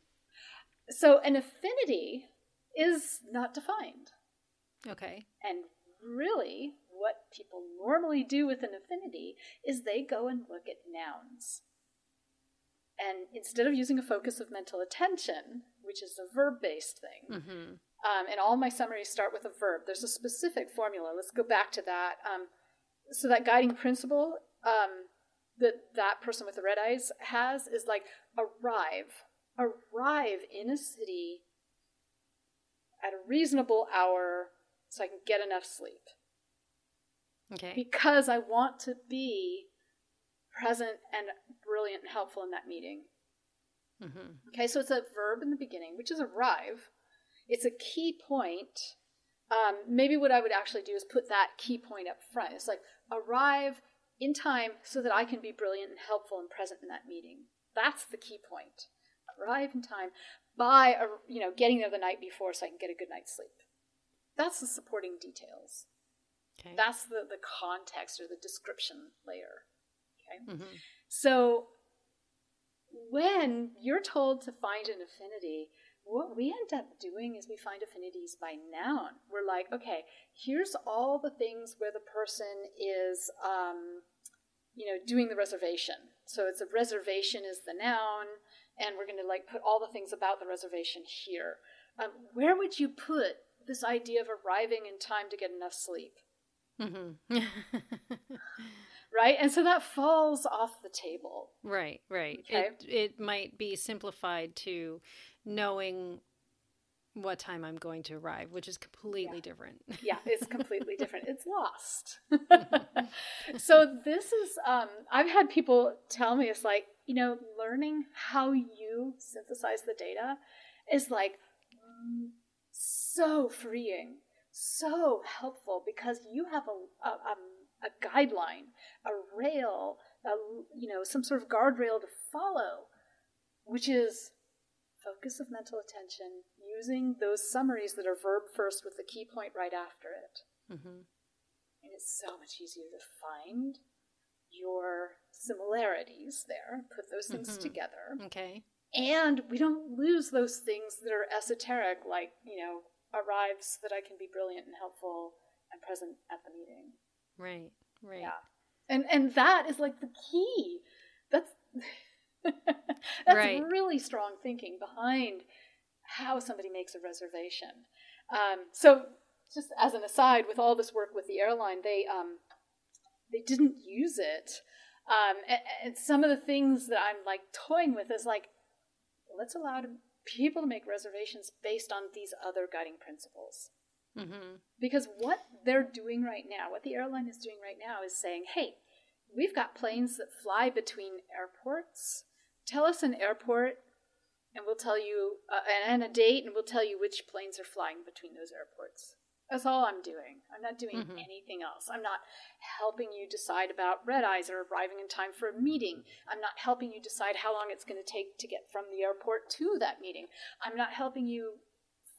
So, an affinity is not defined. Okay. And really, what people normally do with an affinity is they go and look at nouns. And instead of using a focus of mental attention, which is a verb based thing, mm-hmm. um, and all my summaries start with a verb, there's a specific formula. Let's go back to that. Um, so, that guiding principle um, that that person with the red eyes has is like arrive. Arrive in a city at a reasonable hour so I can get enough sleep. Okay. Because I want to be present and brilliant and helpful in that meeting. Mm-hmm. Okay, so it's a verb in the beginning, which is arrive. It's a key point. Um, maybe what I would actually do is put that key point up front. It's like arrive in time so that I can be brilliant and helpful and present in that meeting. That's the key point. Arrive in time by you know getting there the night before so I can get a good night's sleep. That's the supporting details. Okay. That's the, the context or the description layer. Okay. Mm-hmm. So when you're told to find an affinity, what we end up doing is we find affinities by noun. We're like, okay, here's all the things where the person is, um, you know, doing the reservation. So it's a reservation is the noun, and we're going to like put all the things about the reservation here. Um, where would you put this idea of arriving in time to get enough sleep? Mm-hmm. right? And so that falls off the table. Right, right. Okay? It, it might be simplified to knowing what time I'm going to arrive, which is completely yeah. different. yeah, it's completely different. It's lost. so this is um I've had people tell me it's like, you know, learning how you synthesize the data is like mm, so freeing, so helpful because you have a a, a guideline, a rail, a, you know, some sort of guardrail to follow, which is focus of mental attention using those summaries that are verb first with the key point right after it. Mm-hmm. And it's so much easier to find your similarities there, put those things mm-hmm. together. Okay. And we don't lose those things that are esoteric, like, you know, arrives that I can be brilliant and helpful and present at the meeting. Right, right. Yeah. And and that is like the key. That's that's right. really strong thinking behind how somebody makes a reservation. Um, so just as an aside, with all this work with the airline, they um, they didn't use it. Um, and, and some of the things that I'm like toying with is like, let's allow people to make reservations based on these other guiding principles. Mm-hmm. Because what they're doing right now, what the airline is doing right now, is saying, hey, we've got planes that fly between airports. Tell us an airport, and we'll tell you, uh, and a date, and we'll tell you which planes are flying between those airports. That's all I'm doing. I'm not doing mm-hmm. anything else. I'm not helping you decide about red eyes or arriving in time for a meeting. I'm not helping you decide how long it's going to take to get from the airport to that meeting. I'm not helping you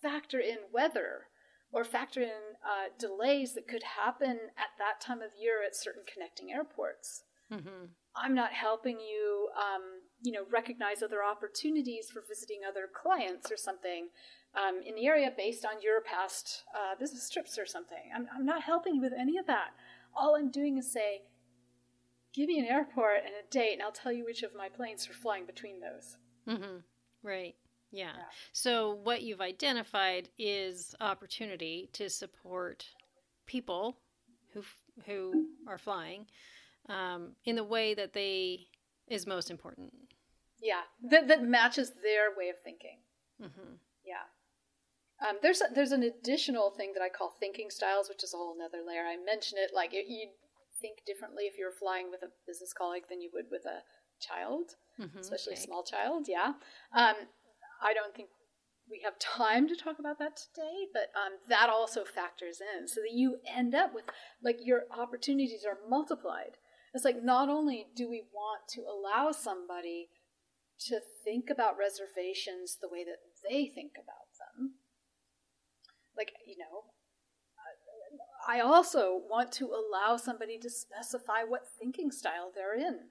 factor in weather or factor in uh, delays that could happen at that time of year at certain connecting airports. Mm-hmm. I'm not helping you, um, you know, recognize other opportunities for visiting other clients or something um, in the area based on your past uh, business trips or something. I'm, I'm not helping you with any of that. All I'm doing is say, give me an airport and a date, and I'll tell you which of my planes are flying between those. Mm-hmm. Right. Yeah. yeah. So what you've identified is opportunity to support people who who are flying um, in the way that they is most important. Yeah, that that matches their way of thinking. Mm-hmm. Yeah. Um, there's a, there's an additional thing that I call thinking styles, which is a whole another layer. I mentioned it like it, you think differently if you're flying with a business colleague than you would with a child, mm-hmm, especially okay. a small child. Yeah. Um, I don't think we have time to talk about that today, but um, that also factors in so that you end up with like your opportunities are multiplied. It's like not only do we want to allow somebody to think about reservations the way that they think about them, like, you know, I also want to allow somebody to specify what thinking style they're in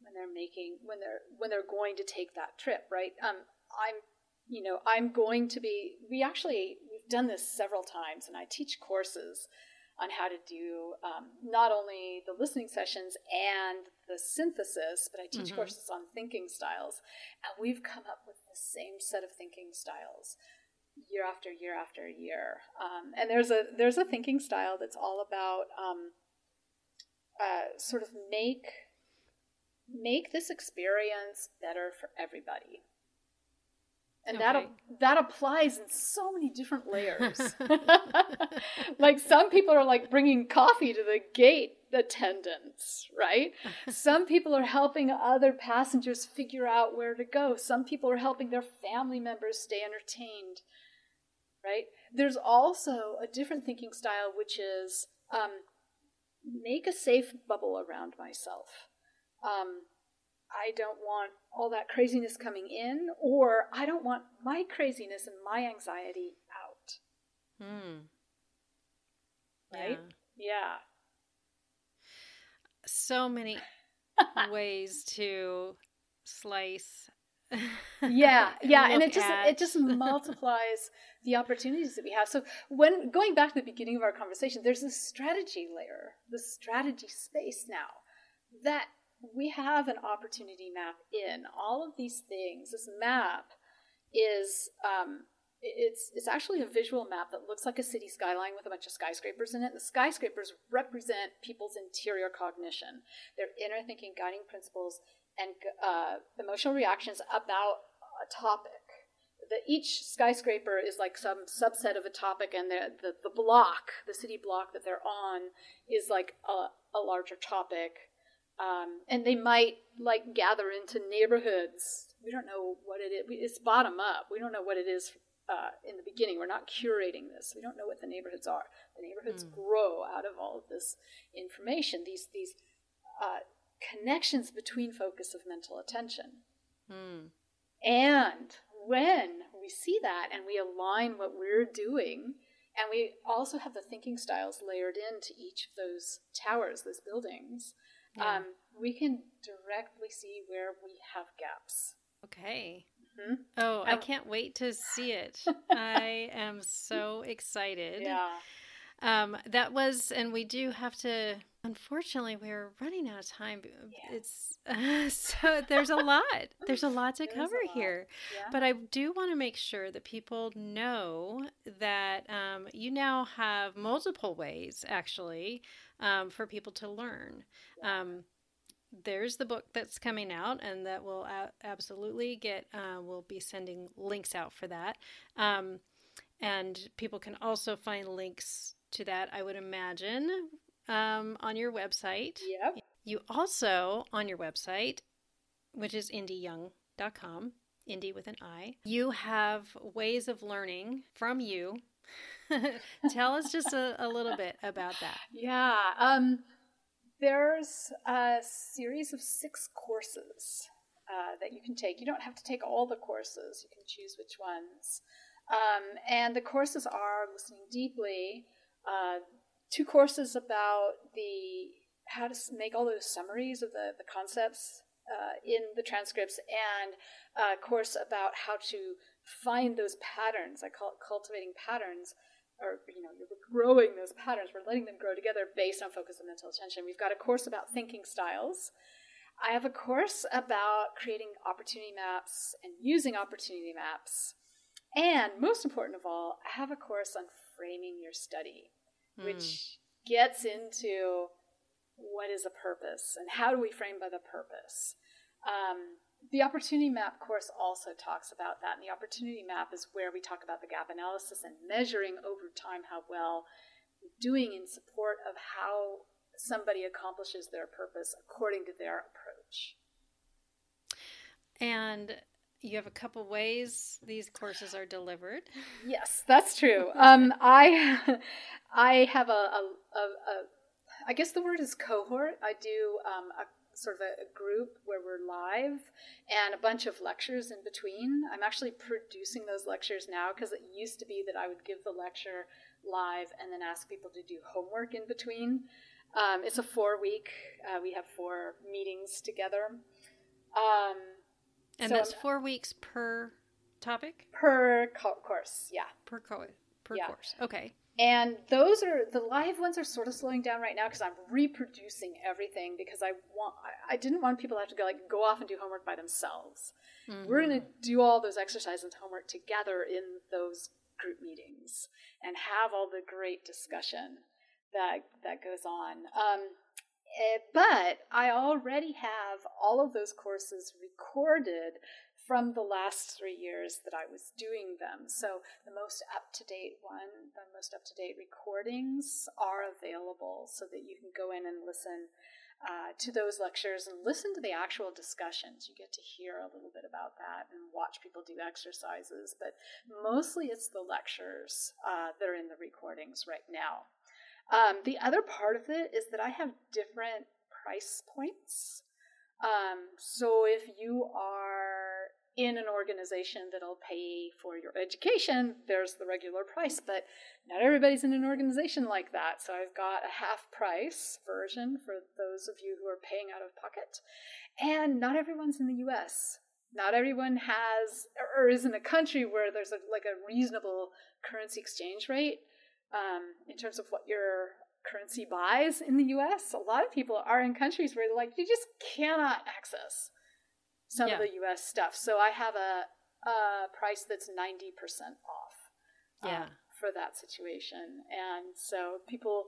when they're making when they're when they're going to take that trip, right? Um, I'm you know I'm going to be. We actually we've done this several times, and I teach courses on how to do um, not only the listening sessions and the synthesis, but I teach mm-hmm. courses on thinking styles, and we've come up with the same set of thinking styles year after year after year. Um, and there's a there's a thinking style that's all about um, uh, sort of make make this experience better for everybody. And okay. that that applies in so many different layers. like some people are like bringing coffee to the gate attendants, right? some people are helping other passengers figure out where to go. Some people are helping their family members stay entertained right? There's also a different thinking style, which is um, make a safe bubble around myself. Um, I don't want all that craziness coming in, or I don't want my craziness and my anxiety out. Hmm. Right? Yeah. yeah. So many ways to slice yeah yeah and it just at. it just multiplies the opportunities that we have so when going back to the beginning of our conversation there's this strategy layer the strategy space now that we have an opportunity map in all of these things this map is um, it's it's actually a visual map that looks like a city skyline with a bunch of skyscrapers in it. The skyscrapers represent people's interior cognition, their inner thinking, guiding principles, and uh, emotional reactions about a topic. That each skyscraper is like some subset of a topic, and the, the, the block, the city block that they're on, is like a, a larger topic. Um, and they might like gather into neighborhoods. We don't know what it is. It's bottom up. We don't know what it is uh, in the beginning. We're not curating this. We don't know what the neighborhoods are. The neighborhoods mm. grow out of all of this information. These these uh, connections between focus of mental attention. Mm. And when we see that and we align what we're doing, and we also have the thinking styles layered into each of those towers, those buildings, yeah. um, we can directly see where we have gaps. Okay. Mm-hmm. Oh, I can't wait to see it. I am so excited. Yeah. Um, that was, and we do have to. Unfortunately, we're running out of time. Yeah. It's uh, so there's a lot. There's a lot to cover lot. here, yeah. but I do want to make sure that people know that that um, you now have multiple ways, actually, um, for people to learn. Um, there's the book that's coming out, and that will a- absolutely get. Uh, we'll be sending links out for that, um, and people can also find links to that. I would imagine um, on your website. Yep. You also on your website, which is indiyoung.com, Indi with an I. You have ways of learning from you. Tell us just a, a little bit about that. Yeah. Um, there's a series of six courses uh, that you can take. You don't have to take all the courses, you can choose which ones. Um, and the courses are listening deeply, uh, two courses about the how to make all those summaries of the, the concepts uh, in the transcripts, and a course about how to find those patterns. I call it cultivating patterns or you know you're growing those patterns. We're letting them grow together based on focus and mental attention. We've got a course about thinking styles. I have a course about creating opportunity maps and using opportunity maps. And most important of all i have a course on framing your study mm. which gets into what is a purpose and how do we frame by the purpose. Um, the opportunity map course also talks about that. And the opportunity map is where we talk about the gap analysis and measuring over time how well doing in support of how somebody accomplishes their purpose according to their approach. And you have a couple ways these courses are delivered. Yes, that's true. Um, I I have a, a, a, a I guess the word is cohort. I do um, a sort of a, a, group where we're live and a bunch of lectures in between. I'm actually producing those lectures now because it used to be that I would give the lecture live and then ask people to do homework in between. Um, it's a four week, uh, we have four meetings together. Um, and so that's four weeks per topic? Per co- course, yeah. Per, co- per yeah. course, okay. And those are the live ones are sort of slowing down right now because I'm reproducing everything because I want I, didn't want people to have to go like go off and do homework by themselves. Mm-hmm. We're going to do all those exercises and homework together in those group meetings and have all the great discussion that that goes on. Um, eh, but I already have all of those courses recorded from the last three years that I was doing them. So the most up to date one, the most up to date recordings are available so that you can go in and listen uh, to those lectures and listen to the actual discussions. You get to hear a little bit about that and watch people do exercises, but mostly it's the lectures uh, that are in the recordings right now. Um, the other part of it is that I have different price points. Um, so if you are in an organization that'll pay for your education, there's the regular price, but not everybody's in an organization like that. So I've got a half price version for those of you who are paying out of pocket. And not everyone's in the US. Not everyone has or is in a country where there's a, like a reasonable currency exchange rate um, in terms of what your currency buys in the US. A lot of people are in countries where like you just cannot access some yeah. of the US stuff. So I have a, a price that's 90% off. Um, yeah. Um, for that situation. And so people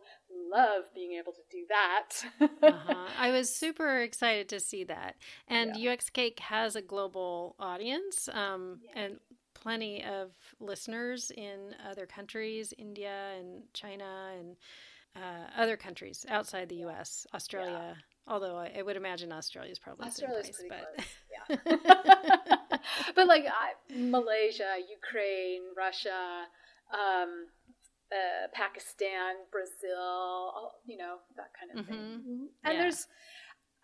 love being able to do that. uh-huh. I was super excited to see that. And yeah. UX Cake has a global audience um, yeah. and plenty of listeners in other countries, India and China and uh, other countries outside the US, Australia. Although I, I, would imagine Australia is probably Australia's price, pretty but close. yeah. but like I, Malaysia, Ukraine, Russia, um, uh, Pakistan, Brazil, you know that kind of mm-hmm. thing. And yeah. there's,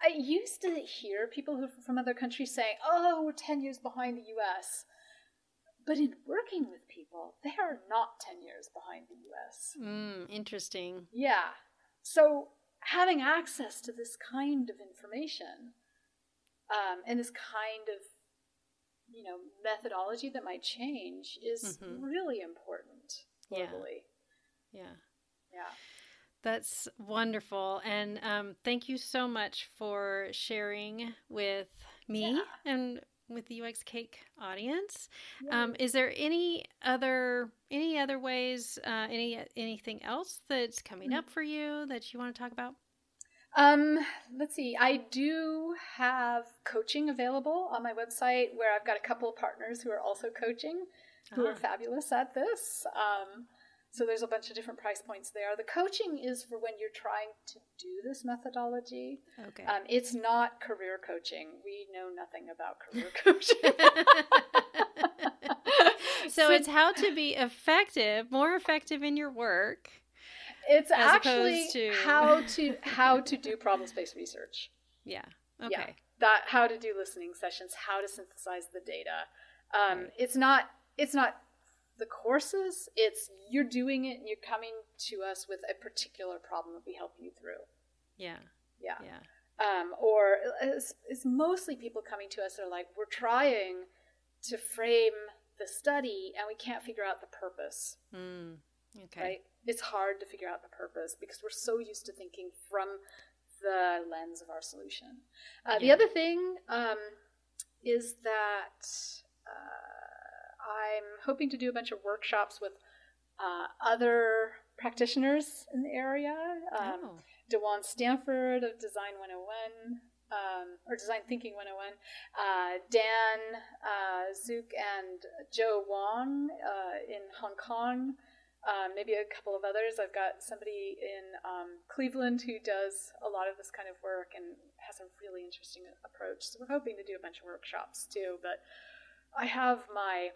I used to hear people who from other countries saying, "Oh, we're ten years behind the U.S." But in working with people, they are not 10 years behind the US. Mm, interesting. Yeah. So having access to this kind of information um, and this kind of you know methodology that might change is mm-hmm. really important globally. Yeah. Yeah. Yeah. That's wonderful. And um, thank you so much for sharing with me yeah. and with the UX Cake audience. Um, is there any other any other ways, uh, any anything else that's coming Mm. up for you that you want to talk about? Um, let's see. I do have coaching available on my website where I've got a couple of partners who are also coaching, who are Ah. fabulous at this. Um, so there's a bunch of different price points there. The coaching is for when you're trying to do this methodology. Okay. Um, it's not career coaching. We know nothing about career coaching. so it's how to be effective, more effective in your work. it's actually to- how to how to do problem space research. Yeah. Yeah. Okay. that how to do listening sessions, how to synthesize the data. Um, It's not it's not the courses. It's you're doing it and you're coming to us with a particular problem that we help you through. Yeah. Yeah. Yeah. Um, or it's, it's mostly people coming to us that are like, we're trying to frame the study and we can't figure out the purpose. Mm. Okay. Right? It's hard to figure out the purpose because we're so used to thinking from the lens of our solution. Uh, The other thing um, is that uh, I'm hoping to do a bunch of workshops with uh, other practitioners in the area. Um, oh. Dawan Stanford of Design 101, um, or Design Thinking 101, uh, Dan uh, Szuc and Jo Wong uh, in Hong Kong, um, maybe a couple of others. I've got somebody in um, Cleveland who does a lot of this kind of work and has a really interesting approach. So we're hoping to do a bunch of workshops too, but I have my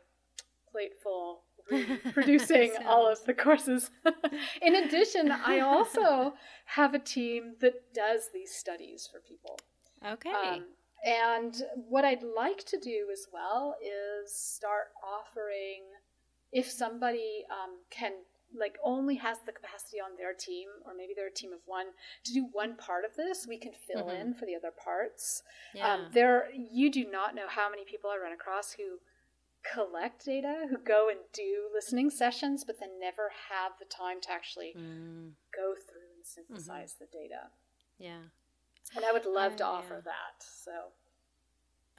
plate full producing all of the courses. In addition, I also have a team that does these studies for people. Okay. Um, and what I'd like to do as well is start offering if somebody um, can like only has the capacity on their team or maybe they're a team of one to do one part of this we can fill Mhm. in for the other parts yeah. um, there you do not know how many people i run across who collect data who go and do listening sessions but then never have the time to actually Mm. go through and synthesize the data Yeah. and i would love to Uh, offer yeah. that so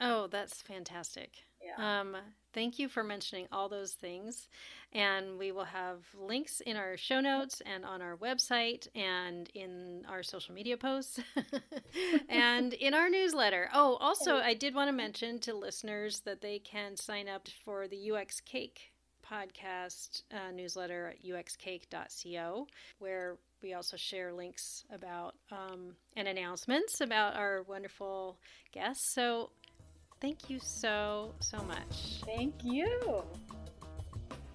Oh, that's fantastic. yeah Um, thank you for mentioning all those things. And we will have links in our show notes and on our website and in our social media posts and in our newsletter. Oh, also, I did want to mention to listeners that they can sign up for the UX Cake podcast uh, newsletter at uxcake.co, where we also share links about um, and announcements about our wonderful guests. So thank you so, so much. thank you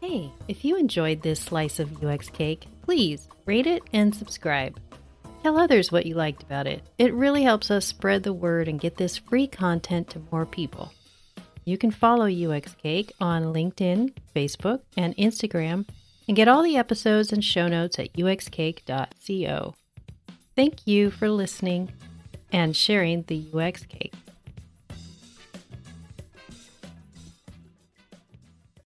Hey, if you enjoyed this slice of UX cake, please rate it and subscribe. Tell others what you liked about it. It really helps us spread the word and get this free content to more people. You can follow UX Cake on LinkedIn, Facebook, and Instagram, and get all the episodes and show notes at uxcake.co. Thank you for listening and sharing the UX Cake.